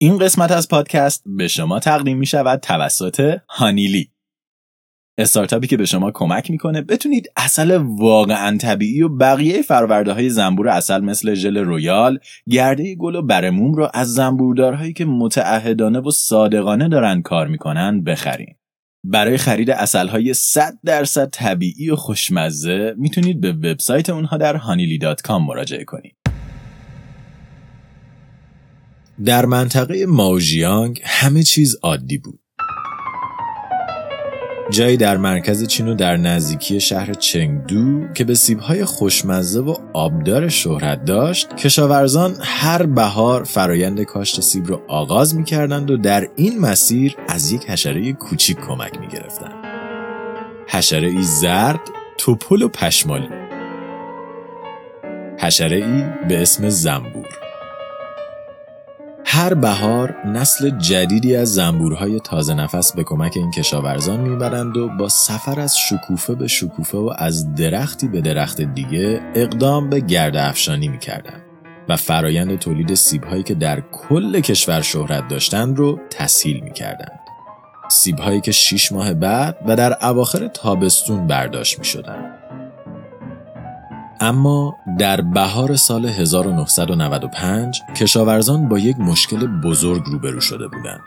این قسمت از پادکست به شما تقدیم می شود توسط هانیلی استارتاپی که به شما کمک می‌کنه بتونید اصل واقعا طبیعی و بقیه فرورده های زنبور اصل مثل ژل رویال، گرده گل و برموم رو از زنبوردارهایی که متعهدانه و صادقانه دارن کار می‌کنن بخرین. برای خرید اصل های 100 درصد طبیعی و خوشمزه می‌تونید به وبسایت اونها در honeyly.com مراجعه کنید. در منطقه ماوژیانگ همه چیز عادی بود. جایی در مرکز چین و در نزدیکی شهر چنگدو که به سیبهای خوشمزه و آبدار شهرت داشت کشاورزان هر بهار فرایند کاشت سیب را آغاز می کردند و در این مسیر از یک حشره کوچیک کمک می گرفتند. حشره ای زرد، توپل و پشمالی حشره ای به اسم زنبور هر بهار نسل جدیدی از زنبورهای تازه نفس به کمک این کشاورزان می‌برند و با سفر از شکوفه به شکوفه و از درختی به درخت دیگه اقدام به گرد افشانی می‌کردند و فرایند تولید سیبهایی که در کل کشور شهرت داشتند رو تسهیل می‌کردند. سیبهایی که شیش ماه بعد و در اواخر تابستون برداشت می‌شدند. اما در بهار سال 1995 کشاورزان با یک مشکل بزرگ روبرو شده بودند.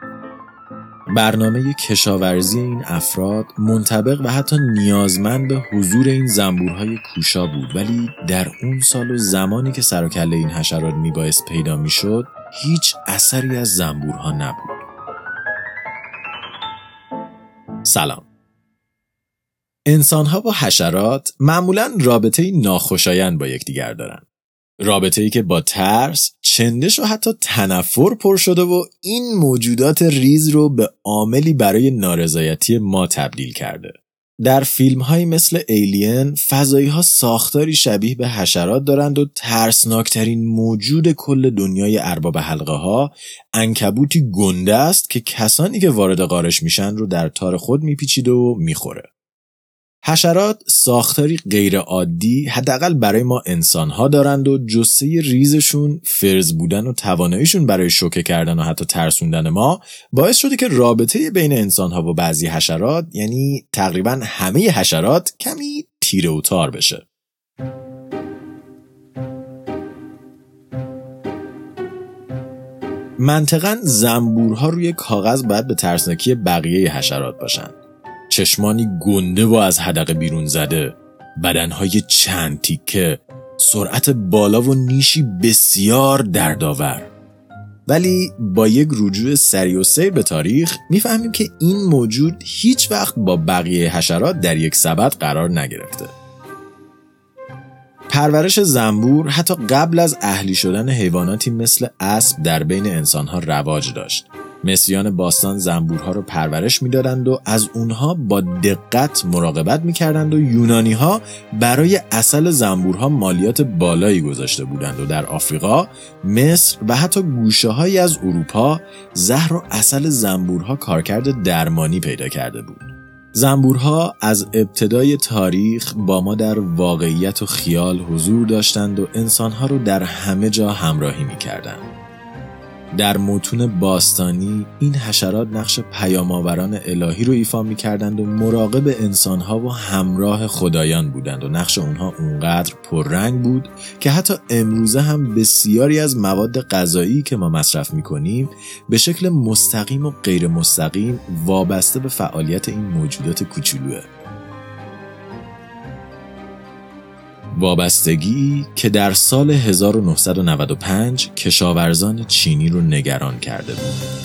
برنامه کشاورزی این افراد منطبق و حتی نیازمند به حضور این زنبورهای کوشا بود ولی در اون سال و زمانی که سر این حشرات میبایست پیدا می‌شد هیچ اثری از زنبورها نبود. سلام انسان ها با حشرات معمولا رابطه ناخوشایند با یکدیگر دارند. رابطه ای که با ترس، چندش و حتی تنفر پر شده و این موجودات ریز رو به عاملی برای نارضایتی ما تبدیل کرده. در فیلم های مثل ایلین فضایی ها ساختاری شبیه به حشرات دارند و ترسناکترین موجود کل دنیای ارباب حلقه ها انکبوتی گنده است که کسانی که وارد قارش میشن رو در تار خود میپیچیده و می‌خوره. حشرات ساختاری غیرعادی حداقل برای ما انسانها دارند و جسه ریزشون فرز بودن و تواناییشون برای شوکه کردن و حتی ترسوندن ما باعث شده که رابطه بین انسانها و بعضی حشرات یعنی تقریبا همه حشرات کمی تیره و تار بشه. منطقا زنبورها روی کاغذ باید به ترسناکی بقیه حشرات باشند چشمانی گنده و از حدقه بیرون زده. بدنهای چند تیکه. سرعت بالا و نیشی بسیار دردآور. ولی با یک رجوع سری و سیر به تاریخ می‌فهمیم که این موجود هیچ وقت با بقیه حشرات در یک سبد قرار نگرفته. پرورش زنبور حتی قبل از اهلی شدن حیواناتی مثل اسب در بین انسانها رواج داشت. مصریان باستان زنبورها رو پرورش می‌دادند و از اونها با دقت مراقبت می‌کردند و یونانی ها برای اصل زنبورها مالیات بالایی گذاشته بودند و در آفریقا، مصر و حتی گوشه های از اروپا زهر و اصل زنبورها کارکرد درمانی پیدا کرده بود. زنبورها از ابتدای تاریخ با ما در واقعیت و خیال حضور داشتند و انسانها رو در همه جا همراهی می‌کردند. در متون باستانی این حشرات نقش پیامآوران الهی رو ایفا می‌کردند و مراقب انسانها و همراه خدایان بودند و نقش اونها اونقدر پررنگ بود که حتی امروزه هم بسیاری از مواد غذایی که ما مصرف می‌کنیم به شکل مستقیم و غیر مستقیم وابسته به فعالیت این موجودات کوچولوه. وابستگی که در سال 1995 کشاورزان چینی رو نگران کرده بود.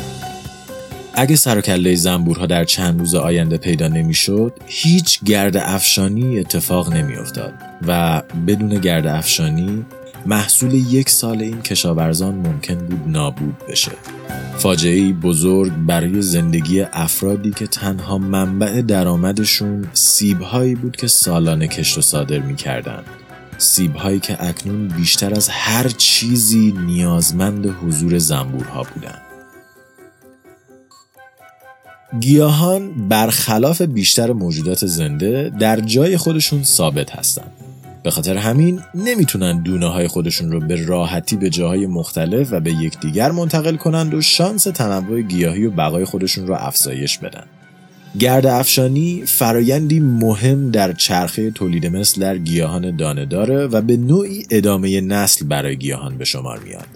اگه سر و زنبورها در چند روز آینده پیدا نمی‌شد، هیچ گرد افشانی اتفاق نمیافتاد و بدون گرد افشانی محصول یک سال این کشاورزان ممکن بود نابود بشه. فاجعه بزرگ برای زندگی افرادی که تنها منبع درآمدشون سیبهایی بود که سالانه کشت و صادر می‌کردند. سیبهایی که اکنون بیشتر از هر چیزی نیازمند حضور زنبورها بودند. گیاهان برخلاف بیشتر موجودات زنده در جای خودشون ثابت هستند. به خاطر همین نمی‌تونن دونه های خودشون رو به راحتی به جاهای مختلف و به یکدیگر منتقل کنند و شانس تنوع گیاهی و بقای خودشون رو افزایش بدن. گرد افشانی فرایندی مهم در چرخه تولید مثل در گیاهان دانه داره و به نوعی ادامه نسل برای گیاهان به شمار میاد.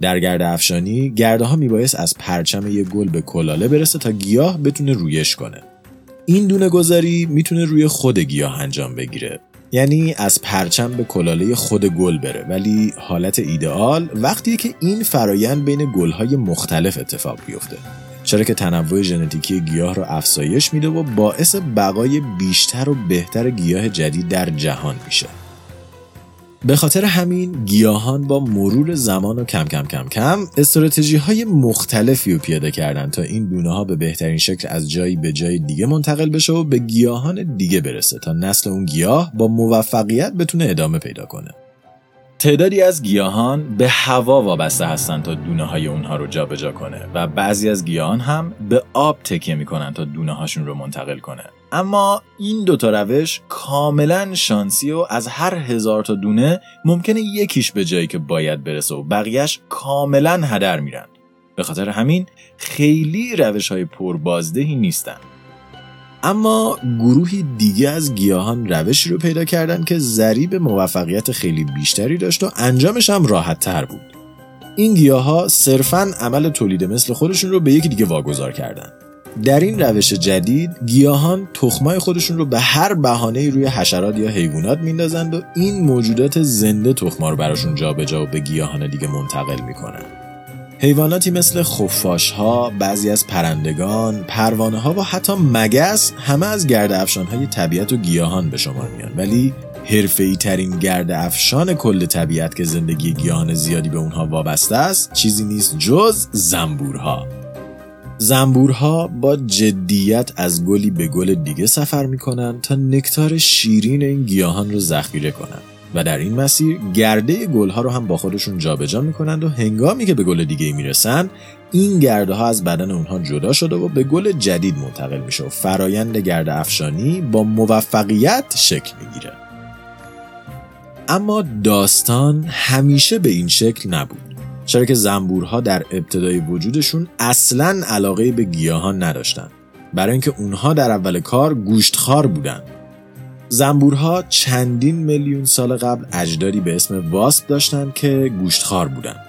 در گرد افشانی گرده ها میبایست از پرچم یه گل به کلاله برسه تا گیاه بتونه رویش کنه. این دونه گذاری می‌تونه روی خود گیاه انجام بگیره یعنی از پرچم به کلاله خود گل بره ولی حالت ایدئال وقتی که این فرایند بین گلهای مختلف اتفاق بیفته چرا که تنوع ژنتیکی گیاه رو افزایش میده و باعث بقای بیشتر و بهتر گیاه جدید در جهان میشه به خاطر همین گیاهان با مرور زمان و کم کم کم کم استراتژی های مختلفی رو پیاده کردن تا این دونه ها به بهترین شکل از جایی به جای دیگه منتقل بشه و به گیاهان دیگه برسه تا نسل اون گیاه با موفقیت بتونه ادامه پیدا کنه. تعدادی از گیاهان به هوا وابسته هستند تا دونه های اونها رو جابجا کنه و بعضی از گیاهان هم به آب تکیه می‌کنن تا دونه هاشون رو منتقل کنه. اما این دوتا روش کاملا شانسی و از هر هزار تا دونه ممکنه یکیش به جایی که باید برسه و بقیهش کاملا هدر میرن. به خاطر همین خیلی روش های پربازدهی نیستن. اما گروهی دیگه از گیاهان روشی رو پیدا کردن که ضریب موفقیت خیلی بیشتری داشت و انجامش هم راحت تر بود. این گیاه ها صرفا عمل تولید مثل خودشون رو به یکی دیگه واگذار کردن. در این روش جدید گیاهان تخمای خودشون رو به هر بهانه روی حشرات یا حیوانات میندازند و این موجودات زنده تخما رو براشون جابجا و به گیاهان دیگه منتقل می‌کنن. حیواناتی مثل خفاش ها، بعضی از پرندگان، پروانه ها و حتی مگس همه از گرد افشان های طبیعت و گیاهان به شما میان ولی حرفه‌ای ترین گرد افشان کل طبیعت که زندگی گیاهان زیادی به اونها وابسته است چیزی نیست جز زنبورها زنبورها با جدیت از گلی به گل دیگه سفر می‌کنن تا نکتار شیرین این گیاهان رو ذخیره کنند. و در این مسیر گرده گلها رو هم با خودشون جابجا می‌کنند و هنگامی که به گل دیگه می‌رسن این گرده ها از بدن اونها جدا شده و به گل جدید منتقل میشه و فرایند گرد افشانی با موفقیت شکل می‌گیره. اما داستان همیشه به این شکل نبود. چرا که زنبورها در ابتدای وجودشون اصلا علاقه به گیاهان نداشتن. برای اینکه اونها در اول کار گوشتخوار بودند زنبورها چندین میلیون سال قبل اجدادی به اسم واسپ داشتند که گوشتخوار بودند.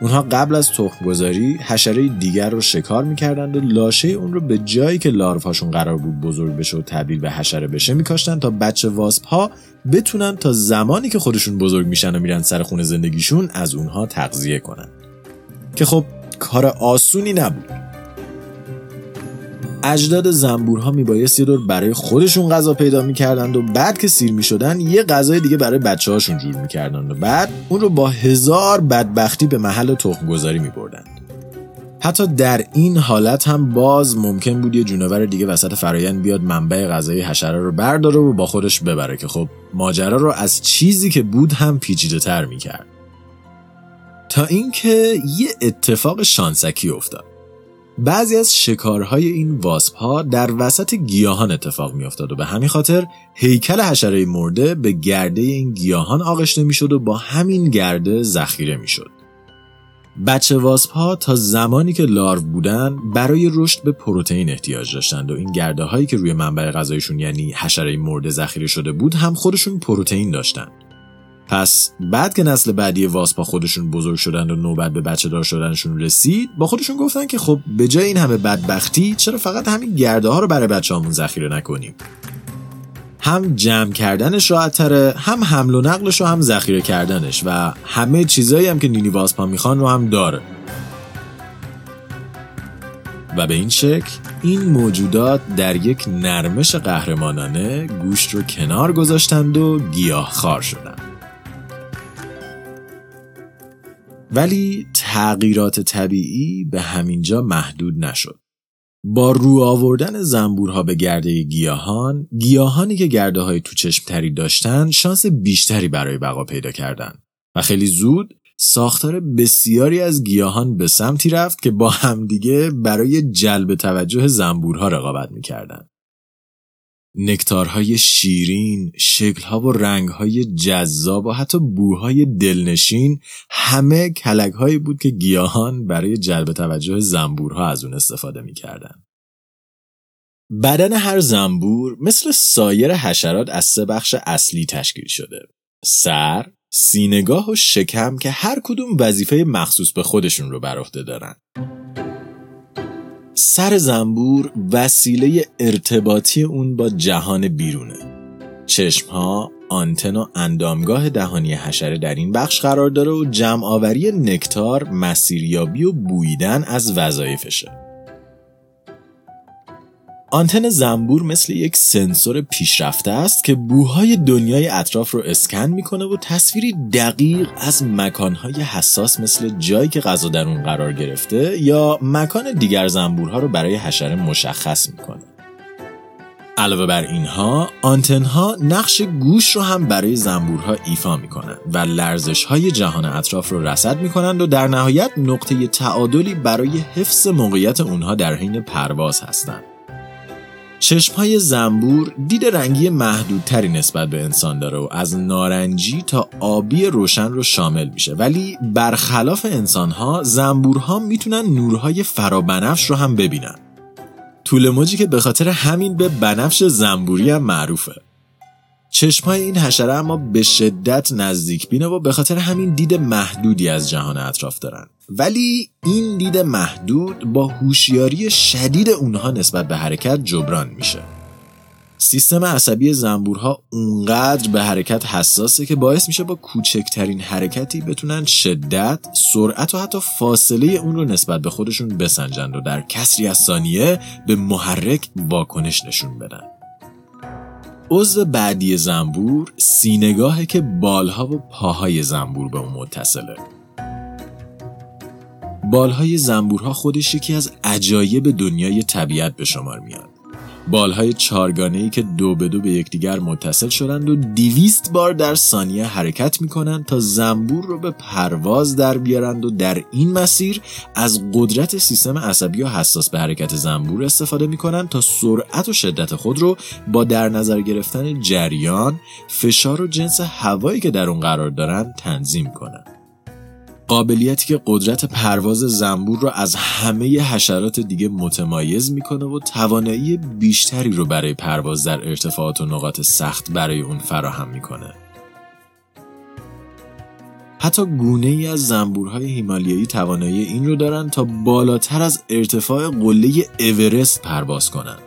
اونها قبل از تخمگذاری حشره دیگر رو شکار می‌کردند و لاشه اون رو به جایی که لاروهاشون قرار بود بزرگ بشه و تبدیل به حشره بشه میکاشتن تا بچه واسپ ها بتونن تا زمانی که خودشون بزرگ میشن و میرن سر خونه زندگیشون از اونها تغذیه کنن که خب کار آسونی نبود اجداد زنبورها میبایست یه دور برای خودشون غذا پیدا می‌کردند و بعد که سیر می‌شدن یه غذای دیگه برای بچه هاشون جور می‌کردند و بعد اون رو با هزار بدبختی به محل تخم گذاری میبردند. حتی در این حالت هم باز ممکن بود یه جونور دیگه وسط فرایند بیاد منبع غذای حشره رو برداره و با خودش ببره که خب ماجرا رو از چیزی که بود هم پیچیده تر می‌کرد. تا اینکه یه اتفاق شانسکی افتاد. بعضی از شکارهای این واسپ ها در وسط گیاهان اتفاق می افتاد و به همین خاطر هیکل حشره مرده به گرده این گیاهان آغشته می شد و با همین گرده ذخیره می شد. بچه واسپ ها تا زمانی که لارو بودن برای رشد به پروتئین احتیاج داشتند و این گرده هایی که روی منبع غذایشون یعنی حشره مرده ذخیره شده بود هم خودشون پروتئین داشتند. پس بعد که نسل بعدی واسپا خودشون بزرگ شدن و نوبت به بچه دار شدنشون رسید با خودشون گفتن که خب به جای این همه بدبختی چرا فقط همین گرده ها رو برای بچه همون ذخیره نکنیم؟ هم جمع کردنش راحت تره هم حمل و نقلش و هم ذخیره کردنش و همه چیزایی هم که نینی واسپا می‌خوان رو هم داره. و به این شکل این موجودات در یک نرمش قهرمانانه گوشت رو کنار گذاشتند و گیاه خار شدند. ولی تغییرات طبیعی به همینجا محدود نشد. با رو آوردن زنبورها به گرده گیاهان، گیاهانی که گرده های تو چشمتری داشتن شانس بیشتری برای بقا پیدا کردن و خیلی زود ساختار بسیاری از گیاهان به سمتی رفت که با همدیگه برای جلب توجه زنبورها رقابت می‌کردن. نکتارهای شیرین، شکلها و رنگهای جذاب و حتی بوهای دلنشین همه کلکهایی بود که گیاهان برای جلب توجه زنبورها از اون استفاده می‌کردن. بدن هر زنبور مثل سایر حشرات از سه بخش اصلی تشکیل شده. سر، سینگاه و شکم که هر کدوم وظیفه مخصوص به خودشون رو بر عهده دارن. سر زنبور وسیله ارتباطی اون با جهان بیرونه. چشمها، آنتن و اندامگاه دهانی حشره در این بخش قرار داره و جمع آوری نکتار، مسیریابی و بویدن از وظایفشه. آنتن زنبور مثل یک سنسور پیشرفته است که بوهای دنیای اطراف رو اسکن می‌کنه و تصویری دقیق از مکانهای حساس مثل جایی که غذا در اون قرار گرفته یا مکان دیگر زنبورها رو برای حشره مشخص می‌کنه. علاوه بر اینها آنتنها نقش گوش رو هم برای زنبورها ایفا می‌کنند و لرزش های جهان اطراف رو رصد می‌کنند و در نهایت نقطه تعادلی برای حفظ موقعیت اونها در حین پرواز هستند. چشمهای زنبور دید رنگی محدودتری نسبت به انسان داره و از نارنجی تا آبی روشن رو شامل میشه. ولی برخلاف انسانها زنبورها می‌تونن نورهای فرابنفش رو هم ببینن. طول موجی که به خاطر همین به بنفش زنبوری هم معروفه. چشمهای این حشره اما به شدت نزدیک. بینه و به خاطر همین دید محدودی از جهان اطراف دارن. ولی این دید محدود با هوشیاری شدید اونها نسبت به حرکت جبران میشه. سیستم عصبی زنبورها اونقدر به حرکت حساسه که باعث میشه با کوچکترین حرکتی بتونن شدت، سرعت و حتی فاصله اون رو نسبت به خودشون بسنجند و در کسری از ثانیه به محرک واکنش نشون بدن. عضو بعدی زنبور سینگاهه که بالها و پاهای زنبور به اون متصله. بالهای زنبورها خودش یکی از عجایب دنیای طبیعت به شمار میاد بالهای چارگانه ای که دو به دو به یکدیگر متصل شدند و دیویست بار در ثانیه حرکت می‌کنند تا زنبور رو به پرواز در بیارند و در این مسیر از قدرت سیستم عصبی و حساس به حرکت زنبور استفاده می‌کنند تا سرعت و شدت خود رو با در نظر گرفتن جریان، فشار و جنس هوایی که در اون قرار دارند تنظیم کنند. قابلیتی که قدرت پرواز زنبور رو از همه حشرات دیگه متمایز می‌کنه و توانایی بیشتری رو برای پرواز در ارتفاعات و نقاط سخت برای اون فراهم می‌کنه. حتی گونه ای از زنبورهای هیمالیایی توانایی این رو دارن تا بالاتر از ارتفاع قله اورست پرواز کنند.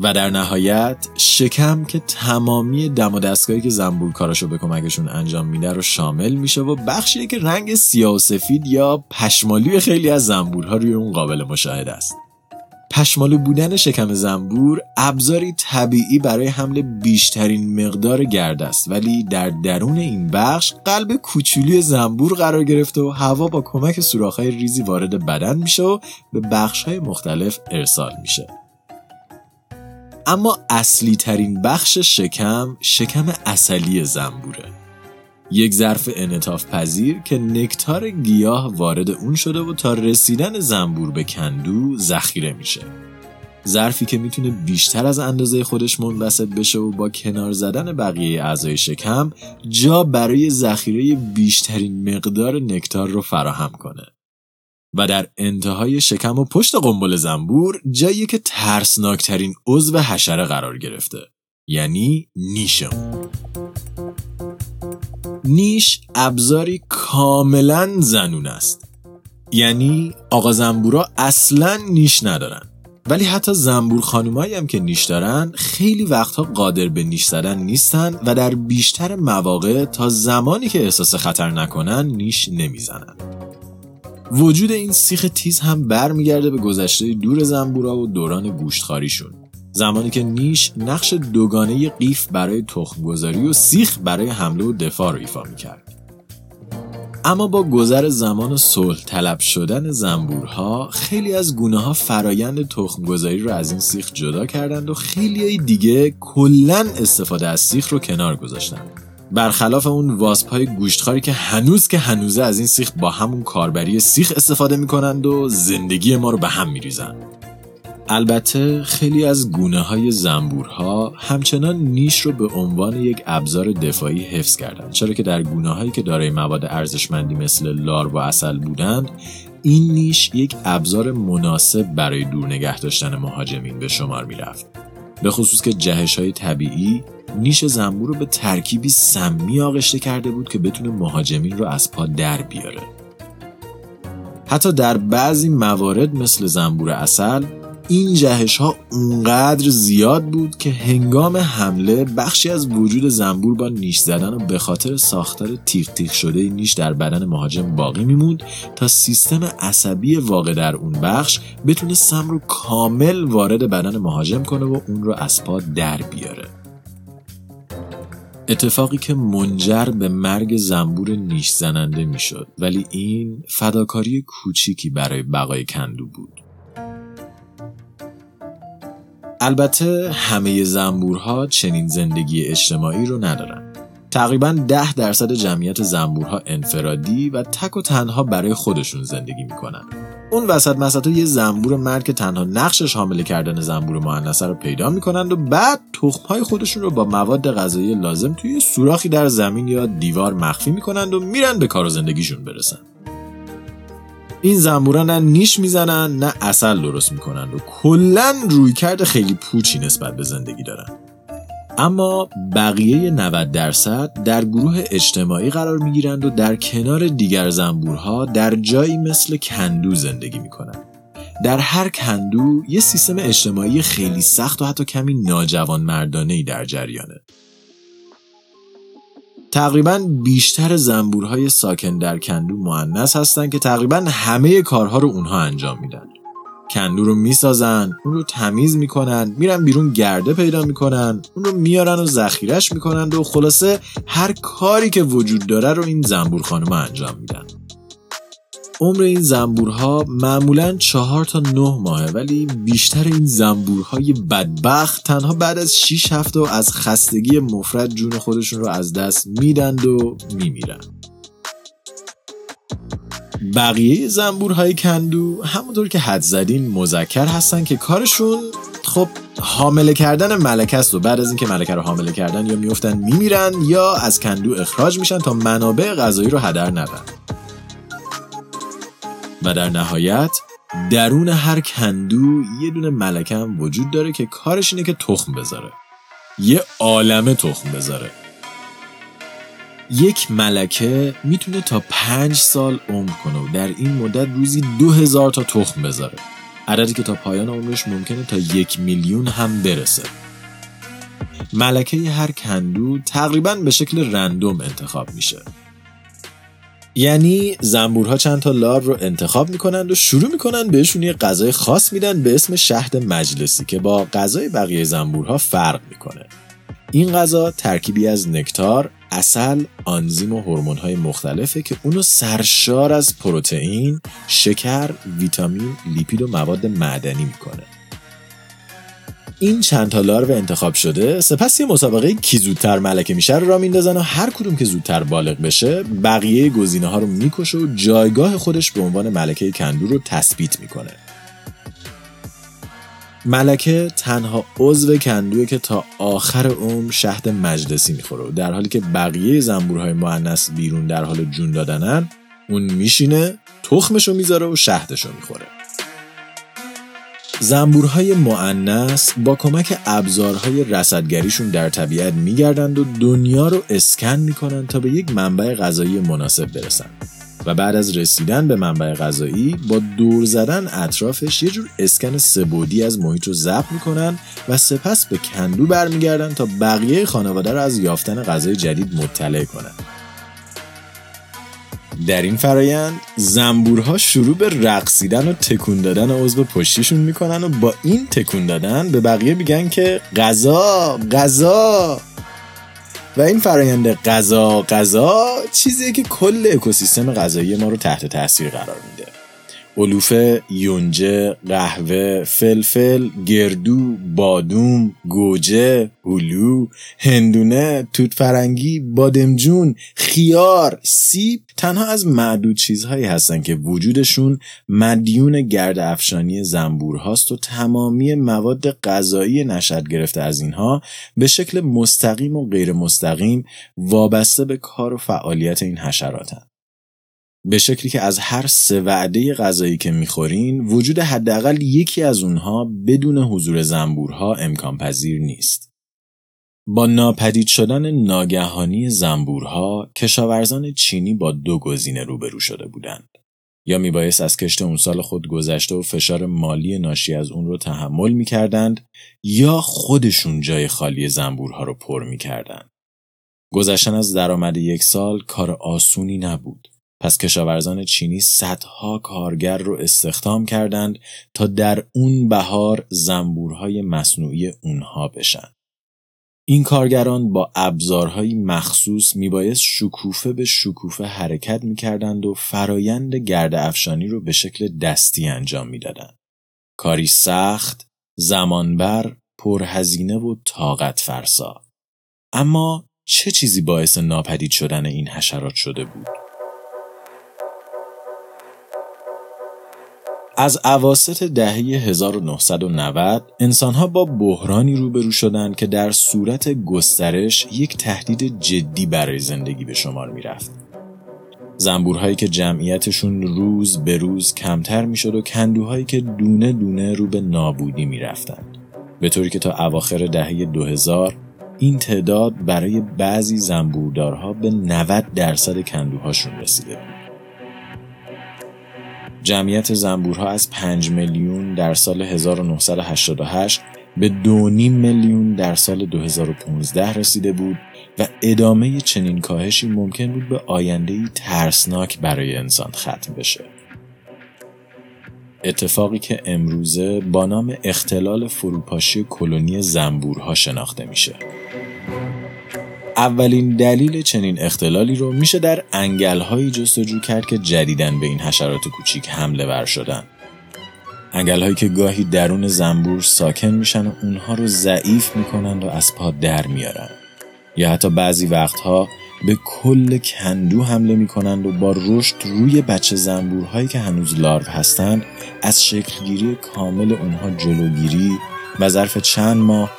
و در نهایت شکم که تمامی دم و دستگاهی که زنبور کاراشو به کمکشون انجام میده رو شامل میشه و بخشیه که رنگ سیاه و سفید یا پشمالوی خیلی از زنبورها روی اون قابل مشاهده است. پشمالو بودن شکم زنبور ابزاری طبیعی برای حمل بیشترین مقدار گرد است ولی در درون این بخش قلب کوچولی زنبور قرار گرفته و هوا با کمک سوراخ‌های ریزی وارد بدن میشه و به بخش‌های مختلف ارسال میشه. اما اصلی ترین بخش شکم شکم اصلی زنبوره. یک ظرف انطاف پذیر که نکتار گیاه وارد اون شده و تا رسیدن زنبور به کندو ذخیره میشه. ظرفی که می‌تونه بیشتر از اندازه خودش منبسط بشه و با کنار زدن بقیه اعضای شکم جا برای ذخیره بیشترین مقدار نکتار رو فراهم کنه. و در انتهای شکم و پشت قنبل زنبور جایی که ترسناکترین عضو حشره قرار گرفته یعنی نیشم نیش ابزاری کاملا زنون است. یعنی آقا زنبورا اصلا نیش ندارن. ولی حتی زنبور خانومایی هم که نیش دارن خیلی وقتها قادر به نیش زدن نیستن و در بیشتر مواقع تا زمانی که احساس خطر نکنن نیش نمی‌زنن. وجود این سیخ تیز هم برمیگرده به گذشته دور زنبورا و دوران گوشتخاریشون زمانی که نیش نقش دوگانه قیف برای تخمگذاری و سیخ برای حمله و دفاع رو ایفا می‌کرد. اما با گذر زمان و صلح طلب شدن زنبورها خیلی از گونه ها فرایند تخمگذاری رو از این سیخ جدا کردند و خیلی دیگه کلا استفاده از سیخ رو کنار گذاشتند. برخلاف اون واسپ های گوشتخاری که هنوز که هنوزه از این سیخ با همون کاربری سیخ استفاده می‌کنند و زندگی ما رو به هم میریزن البته خیلی از گونه های زنبورها همچنان نیش رو به عنوان یک ابزار دفاعی حفظ کردند چرا که در گونه هایی که دارای مواد ارزشمندی مثل لار و اصل بودند این نیش یک ابزار مناسب برای دور نگه داشتن مهاجمین به شمار می رفت. به خصوص که جهش های طبیعی نیش زنبور رو به ترکیبی سمی آغشته کرده بود که بتونه مهاجمین رو از پا در بیاره. حتی در بعضی موارد مثل زنبور اصل این جهش ها اونقدر زیاد بود که هنگام حمله بخشی از وجود زنبور با نیش زدن و به خاطر ساختار تیغ تیغ شده نیش در بدن مهاجم باقی میموند تا سیستم عصبی واقع در اون بخش بتونه سم رو کامل وارد بدن مهاجم کنه و اون رو از پا در بیاره. اتفاقی که منجر به مرگ زنبور نیش زننده می‌شد ولی این فداکاری کوچیکی برای بقای کندو بود. البته همه زنبورها چنین زندگی اجتماعی رو ندارن. تقریبا ده درصد جمعیت زنبورها انفرادی و تک و تنها برای خودشون زندگی می‌کنن. اون وسط مسط یه زنبور مرد که تنها نقشش حامله کردن زنبور مؤنثه رو پیدا می‌کنند و بعد تخمهای خودشون رو با مواد غذایی لازم توی سوراخی در زمین یا دیوار مخفی می‌کنند و میرن به کار و زندگیشون برسن. این زنبورا نه نیش می‌زنن نه اصل درست می‌کنن و کلا رویکرد خیلی پوچی نسبت به زندگی دارن اما بقیه 90 درصد در گروه اجتماعی قرار می‌گیرند و در کنار دیگر زنبورها در جایی مثل کندو زندگی می‌کنند. در هر کندو یه سیستم اجتماعی خیلی سخت و حتی کمی ناجوان مردانه در جریانه. تقریبا بیشتر زنبورهای ساکن در کندو معنس هستند که تقریبا همه کارها رو اونها انجام میدن. کندو رو می‌سازن اون رو تمیز می‌کنن میرن بیرون گرده پیدا می‌کنن اون رو میارن و ذخیرش می‌کنن و خلاصه هر کاری که وجود داره رو این زنبور خانم انجام میدن. عمر این زنبورها معمولا چهار تا نه ماهه ولی بیشتر این زنبورهای بدبخت تنها بعد از 6 هفته و از خستگی مفرد جون خودشون رو از دست میدند و میمیرن. بقیه زنبورهای کندو همونطور که حد زدین مذکر هستن که کارشون خب حامله کردن ملکه است و بعد از اینکه ملکه رو حامله کردن یا میفتن میمیرن یا از کندو اخراج میشن تا منابع غذایی رو هدر ندن. و در نهایت درون هر کندو یه دونه ملکه هم وجود داره که کارش اینه که تخم بذاره. یه عالمه تخم بذاره. یک ملکه می‌تونه تا پنج سال عمر کنه و در این مدت روزی دو هزار تا تخم بذاره. عددی که تا پایان عمرش ممکنه تا یک میلیون هم برسه. ملکه هر کندو تقریبا به شکل رندوم انتخاب میشه. یعنی زنبورها چند تا لار رو انتخاب می‌کنند و شروع می‌کنن بهشون یه غذای خاص میدن به اسم شهد مجلسی که با غذای بقیه زنبورها فرق می‌کنه این غذا ترکیبی از نکتار، اصل، آنزیم و هورمون‌های مختلفه که اونو سرشار از پروتئین، شکر، ویتامین، لیپید و مواد معدنی می‌کنه. این چند تا لارو انتخاب شده سپس یه مسابقه کی زودتر ملکه میشه رو را میندازن و هر کدوم که زودتر بالغ بشه بقیه گزینه ها رو می‌کشه و جایگاه خودش به عنوان ملکه کندو رو تثبیت می‌کنه. ملکه تنها عضو کندوه که تا آخر عمر شهد مجلسی می‌خوره در حالی که بقیه زنبورهای معنس بیرون در حال جون دادنن اون میشینه تخمشو می‌ذاره و شهدشو می‌خوره. زنبورهای معنس با کمک ابزارهای رصدگریشون در طبیعت میگردند و دنیا رو اسکن می‌کنن تا به یک منبع غذایی مناسب برسن. و بعد از رسیدن به منبع غذایی با دور زدن اطرافش یه جور اسکن سبودی از محیط رو ضبط می‌کنن و سپس به کندو برمیگردن تا بقیه خانواده رو از یافتن غذای جدید مطلع کنن. در این فرایند زنبورها شروع به رقصیدن و تکون دادن عضو پشتیشون می‌کنن و با این تکون دادن به بقیه میگن که غذا غذا. و این فرایند غذا غذا چیزیه که کل اکوسیستم غذایی ما رو تحت تاثیر قرار میده. علوفه، یونجه، قهوه، فلفل، گردو، بادوم، گوجه، هلو، هندونه، توت فرنگی، بادمجون، خیار، سیب تنها از معدود چیزهایی هستند که وجودشون مدیون گرد افشانی زنبور هاست و تمامی مواد غذایی نشد گرفته از اینها به شکل مستقیم و غیر مستقیم وابسته به کار و فعالیت این حشراتند. به شکلی که از هر سه وعده غذایی که می‌خورین وجود حداقل یکی از اونها بدون حضور زنبورها امکان پذیر نیست. با ناپدید شدن ناگهانی زنبورها کشاورزان چینی با دو گزینه روبرو شده بودند. یا میبایست از کشت اون سال خود گذشته و فشار مالی ناشی از اون رو تحمل می‌کردند یا خودشون جای خالی زنبورها رو پر می‌کردند. گذشتن از درآمد یک سال کار آسونی نبود. پس کشاورزان چینی صدها کارگر رو استخدام کردند تا در اون بهار زنبورهای مصنوعی اونها بشن. این کارگران با ابزارهای مخصوص میبایست شکوفه به شکوفه حرکت می‌کردند و فرایند گرد افشانی رو به شکل دستی انجام می‌دادند. کاری سخت، زمانبر، پرهزینه و طاقت فرسا. اما چه چیزی باعث ناپدید شدن این حشرات شده بود؟ از عواست دهه 1990 انسانها با بحرانی روبرو شدند که در صورت گسترش یک تهدید جدی برای زندگی به شمار می رفت. زنبورهایی که جمعیتشون روز به روز کمتر می شد و کندوهایی که دونه دونه رو به نابودی می رفتند. به طوری که تا اواخر دهه 2000 این تعداد برای بعضی زنبوردارها به 90 درصد کندوهاشون رسیده بود. جمعیت زنبورها از 5 میلیون در سال 1988 به 2.5 میلیون در سال 2015 رسیده بود و ادامه چنین کاهشی ممکن بود به آینده ترسناک برای انسان ختم بشه. اتفاقی که امروزه با نام اختلال فروپاشی کلونی زنبورها شناخته میشه. اولین دلیل چنین اختلالی رو میشه در انگلهایی جستجو کرد که جدیدن به این حشرات کوچیک حمله ور شدن. انگلهایی که گاهی درون زنبور ساکن میشن و اونها رو ضعیف می‌کنند و از پا در میارن. یا حتی بعضی وقتها به کل کندو حمله می‌کنند و با رشد روی بچه زنبورهایی که هنوز لارو هستند از شکلگیری کامل اونها جلوگیری و ظرف چند ماه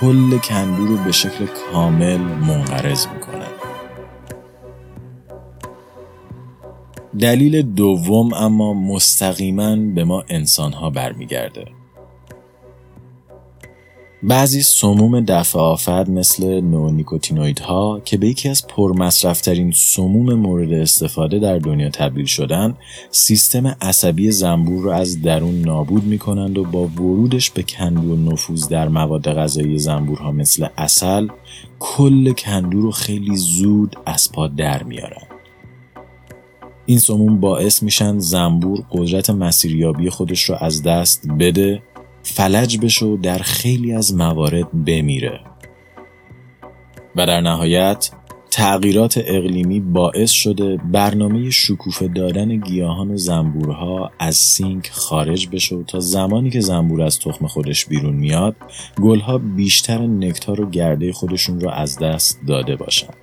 کل کندو رو به شکل کامل منقرض می‌کنن دلیل دوم اما مستقیما به ما انسانها برمیگرده. بعضی سموم دفع آفد مثل ها که به یکی از پرمصرفترین سموم مورد استفاده در دنیا تبدیل شدن سیستم عصبی زنبور رو از درون نابود می کنند و با ورودش به کندو و نفوذ در مواد غذایی زنبورها مثل اصل کل کندو رو خیلی زود از پا در میارن. این سموم باعث میشن زنبور قدرت مسیریابی خودش رو از دست بده فلج بشه و در خیلی از موارد بمیره. و در نهایت تغییرات اقلیمی باعث شده برنامه شکوفه دادن گیاهان و زنبورها از سینک خارج بشه تا زمانی که زنبور از تخم خودش بیرون میاد گلها بیشتر نکتار و گرده خودشون رو از دست داده باشن.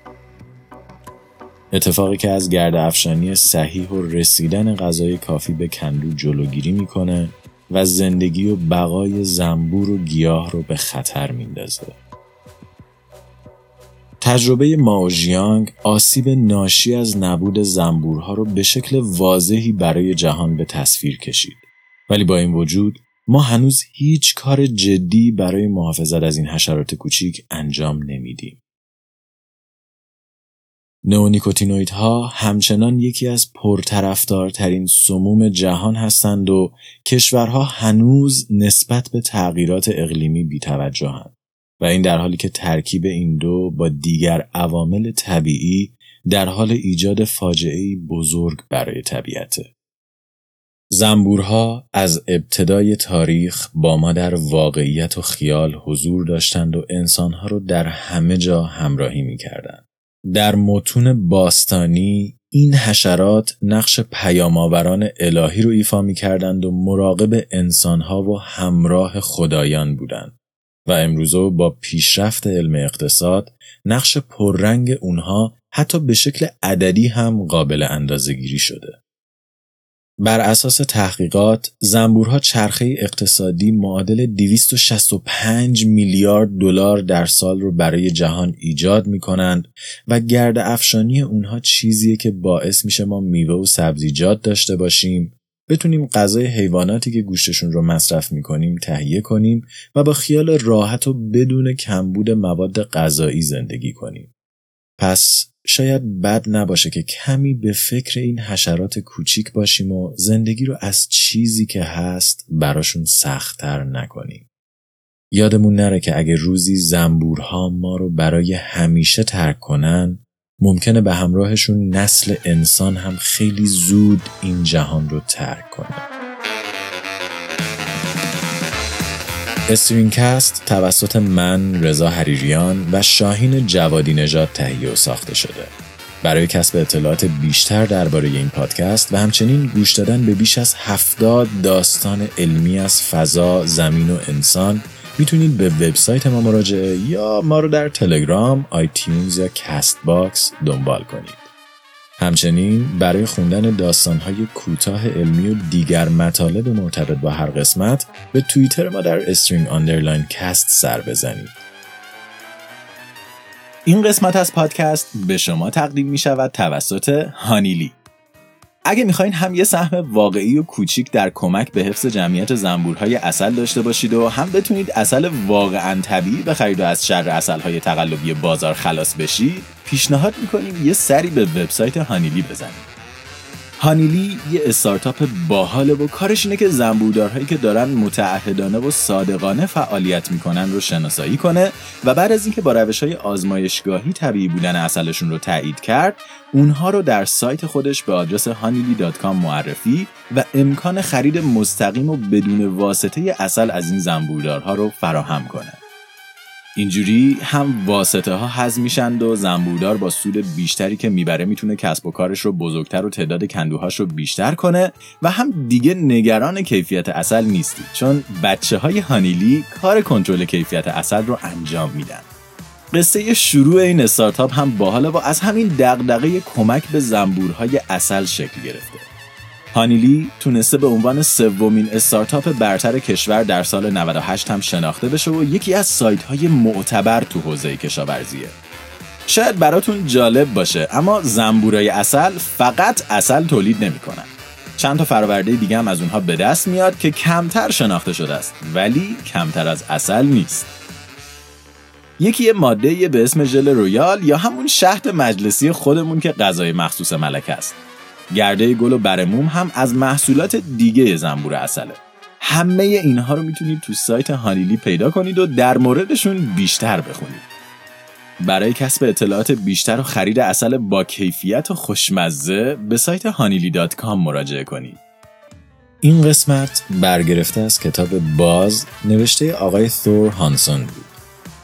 اتفاقی که از گرد افشانی صحیح و رسیدن غذای کافی به کندو جلوگیری می‌کنه و زندگی و بقای زنبور و گیاه رو به خطر میندازه. تجربه ماوژیانگ آسیب ناشی از نبود زنبورها رو به شکل واضحی برای جهان به تصویر کشید. ولی با این وجود ما هنوز هیچ کار جدی برای محافظت از این حشرات کوچیک انجام نمیدیم. ها همچنان یکی از پرطرفدارترین سموم جهان هستند و کشورها هنوز نسبت به تغییرات اقلیمی بیتوجهند و این در حالی که ترکیب این دو با دیگر عوامل طبیعی در حال ایجاد فاجعه بزرگ برای طبیعته. زنبورها از ابتدای تاریخ با ما در واقعیت و خیال حضور داشتند و انسانها را در همه جا همراهی می کردند. در متون باستانی این حشرات نقش پیامآوران الهی رو ایفا می کردند و مراقب انسانها و همراه خدایان بودند و امروزه با پیشرفت علم اقتصاد نقش پررنگ اونها حتی به شکل عددی هم قابل اندازهگیری شده. بر اساس تحقیقات زنبورها چرخه اقتصادی معادل 265 میلیارد دلار در سال رو برای جهان ایجاد می کنند و گرد افشانی اونها چیزیه که باعث میشه ما میوه و سبزیجات داشته باشیم بتونیم غذای حیواناتی که گوشتشون رو مصرف می‌کنیم تهیه کنیم و با خیال راحت و بدون کمبود مواد غذایی زندگی کنیم. پس شاید بد نباشه که کمی به فکر این حشرات کوچیک باشیم و زندگی رو از چیزی که هست براشون سختتر نکنیم. یادمون نره که اگه روزی زنبورها ما رو برای همیشه ترک کنن ممکنه به همراهشون نسل انسان هم خیلی زود این جهان رو ترک کنه. StringCast توسط من رضا حریریان و شاهین جوادی نژاد تهیه و ساخته شده. برای کسب اطلاعات بیشتر درباره این پادکست و همچنین گوش دادن به بیش از هفتاد داستان علمی از فضا، زمین و انسان می‌تونید به وبسایت ما مراجعه یا ما رو در تلگرام، iTunes یا Castbox دنبال کنید. همچنین برای خوندن داستانهای کوتاه علمی و دیگر مطالب مرتبط با هر قسمت به توییتر ما در string underline cast سر بزنید. این قسمت از پادکست به شما تقدیم می شود توسط هانیلی. اگه می‌خواین هم یه سهم واقعی و کوچیک در کمک به حفظ جمعیت زنبورهای عسل داشته باشید و هم بتونید عسل واقعا طبیعی بخرید و از شر عسلهای تقلبی بازار خلاص بشید پیشنهاد می‌کنیم یه سری به وبسایت هانیلی بزنید. هانیلی یه استارتاپ باحاله و کارش اینه که زنبوردارهایی که دارن متعهدانه و صادقانه فعالیت می‌کنن رو شناسایی کنه و بعد از اینکه با روش های آزمایشگاهی طبیعی بودن اصلشون رو تایید کرد اونها رو در سایت خودش به آدرس hanili.com معرفی و امکان خرید مستقیم و بدون واسطه اصل از این زنبوردارها رو فراهم کنه. اینجوری هم واسطه ها حز میشند و زنبوردار با سود بیشتری که می‌بره می‌تونه کسب و کارش رو بزرگتر و تعداد کندوهاش رو بیشتر کنه و هم دیگه نگران کیفیت اصل نیستی. چون بچه های هانیلی کار کنترل کیفیت اصل رو انجام میدن. قصه شروع این استارتاپ هم باحاله و از همین دغدغه کمک به زنبورهای اصل شکل گرفته. هانیلی تونسته به عنوان سومین استارتاپ برتر کشور در سال 98 هم شناخته بشه و یکی از سایت های معتبر تو حوزه کشاورزیه. شاید براتون جالب باشه اما زنبورای اصل فقط اصل تولید نمی‌کنن. چند تا فراورده دیگه هم از اونها به دست میاد که کمتر شناخته شده است ولی کمتر از اصل نیست. یکی یه ماده به اسم ژل رویال یا همون شهد مجلسی خودمون که غذای مخصوص ملک است. گرده گل و برموم هم از محصولات دیگه زنبور اصله همه اینها رو می‌تونید تو سایت هانیلی پیدا کنید و در موردشون بیشتر بخونید. برای کسب اطلاعات بیشتر و خرید اصل با کیفیت و خوشمزه به سایت hanili.com مراجعه کنید. این قسمت برگرفته از کتاب باز نوشته آقای ثور هانسون بود.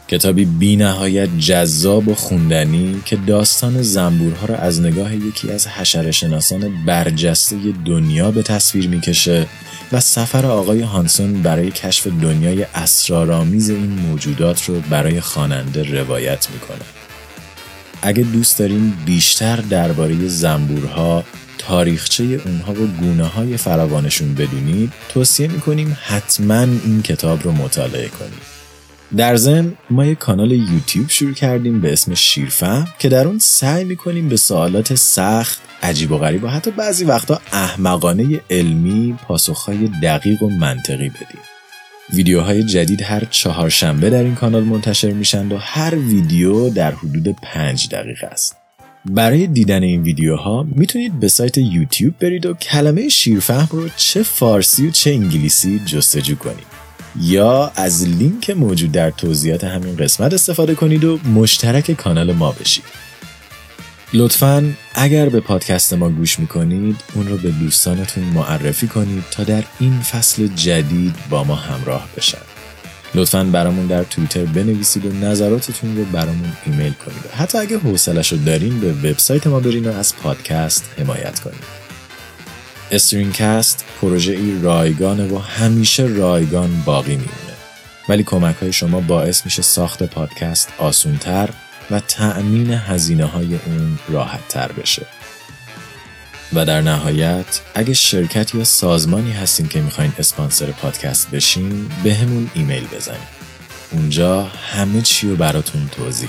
کتابی بی نهایت جذاب و خوندنی که داستان زنبورها را از نگاه یکی از حشرشناسان برجسته دنیا به تصویر می‌کشه و سفر آقای هانسون برای کشف دنیای اسرارآمیز این موجودات رو برای خواننده روایت می‌کنه. اگه دوست دارین بیشتر درباره زنبورها، تاریخچه اونها و گونه های فراوانشون بدونید، توصیه می‌کنیم حتما این کتاب رو مطالعه کنید. در ضمن ما یک کانال یوتیوب شروع کردیم به اسم شیرفهم که در اون سعی می‌کنیم به سوالات سخت عجیب و غریب و حتی بعضی وقتا احمقانه علمی پاسخهای دقیق و منطقی بدیم. ویدیوهای جدید هر چهارشنبه در این کانال منتشر میشند و هر ویدیو در حدود پنج دقیقه است. برای دیدن این ویدیوها می‌تونید به سایت یوتیوب برید و کلمه شیرفهم رو چه فارسی و چه انگلیسی جستجو کنید. یا از لینک موجود در توضیحات همین قسمت استفاده کنید و مشترک کانال ما بشید. لطفا اگر به پادکست ما گوش می‌کنید اون رو به دوستانتون معرفی کنید تا در این فصل جدید با ما همراه بشن. لطفا برامون در توییتر بنویسید و نظراتتون رو برامون ایمیل کنید حتی اگه حوصلش رو دارین به وبسایت ما برین و از پادکست حمایت کنید استرینکست پروژه ای رایگانه و همیشه رایگان باقی میمونه. ولی کمک های شما باعث میشه ساخت پادکست آسونتر و تأمین هزینه های اون راحت تر بشه. و در نهایت اگه شرکت یا سازمانی هستین که می‌خواین اسپانسر پادکست بشین به همون ایمیل بزنید اونجا همه چی رو براتون توضیح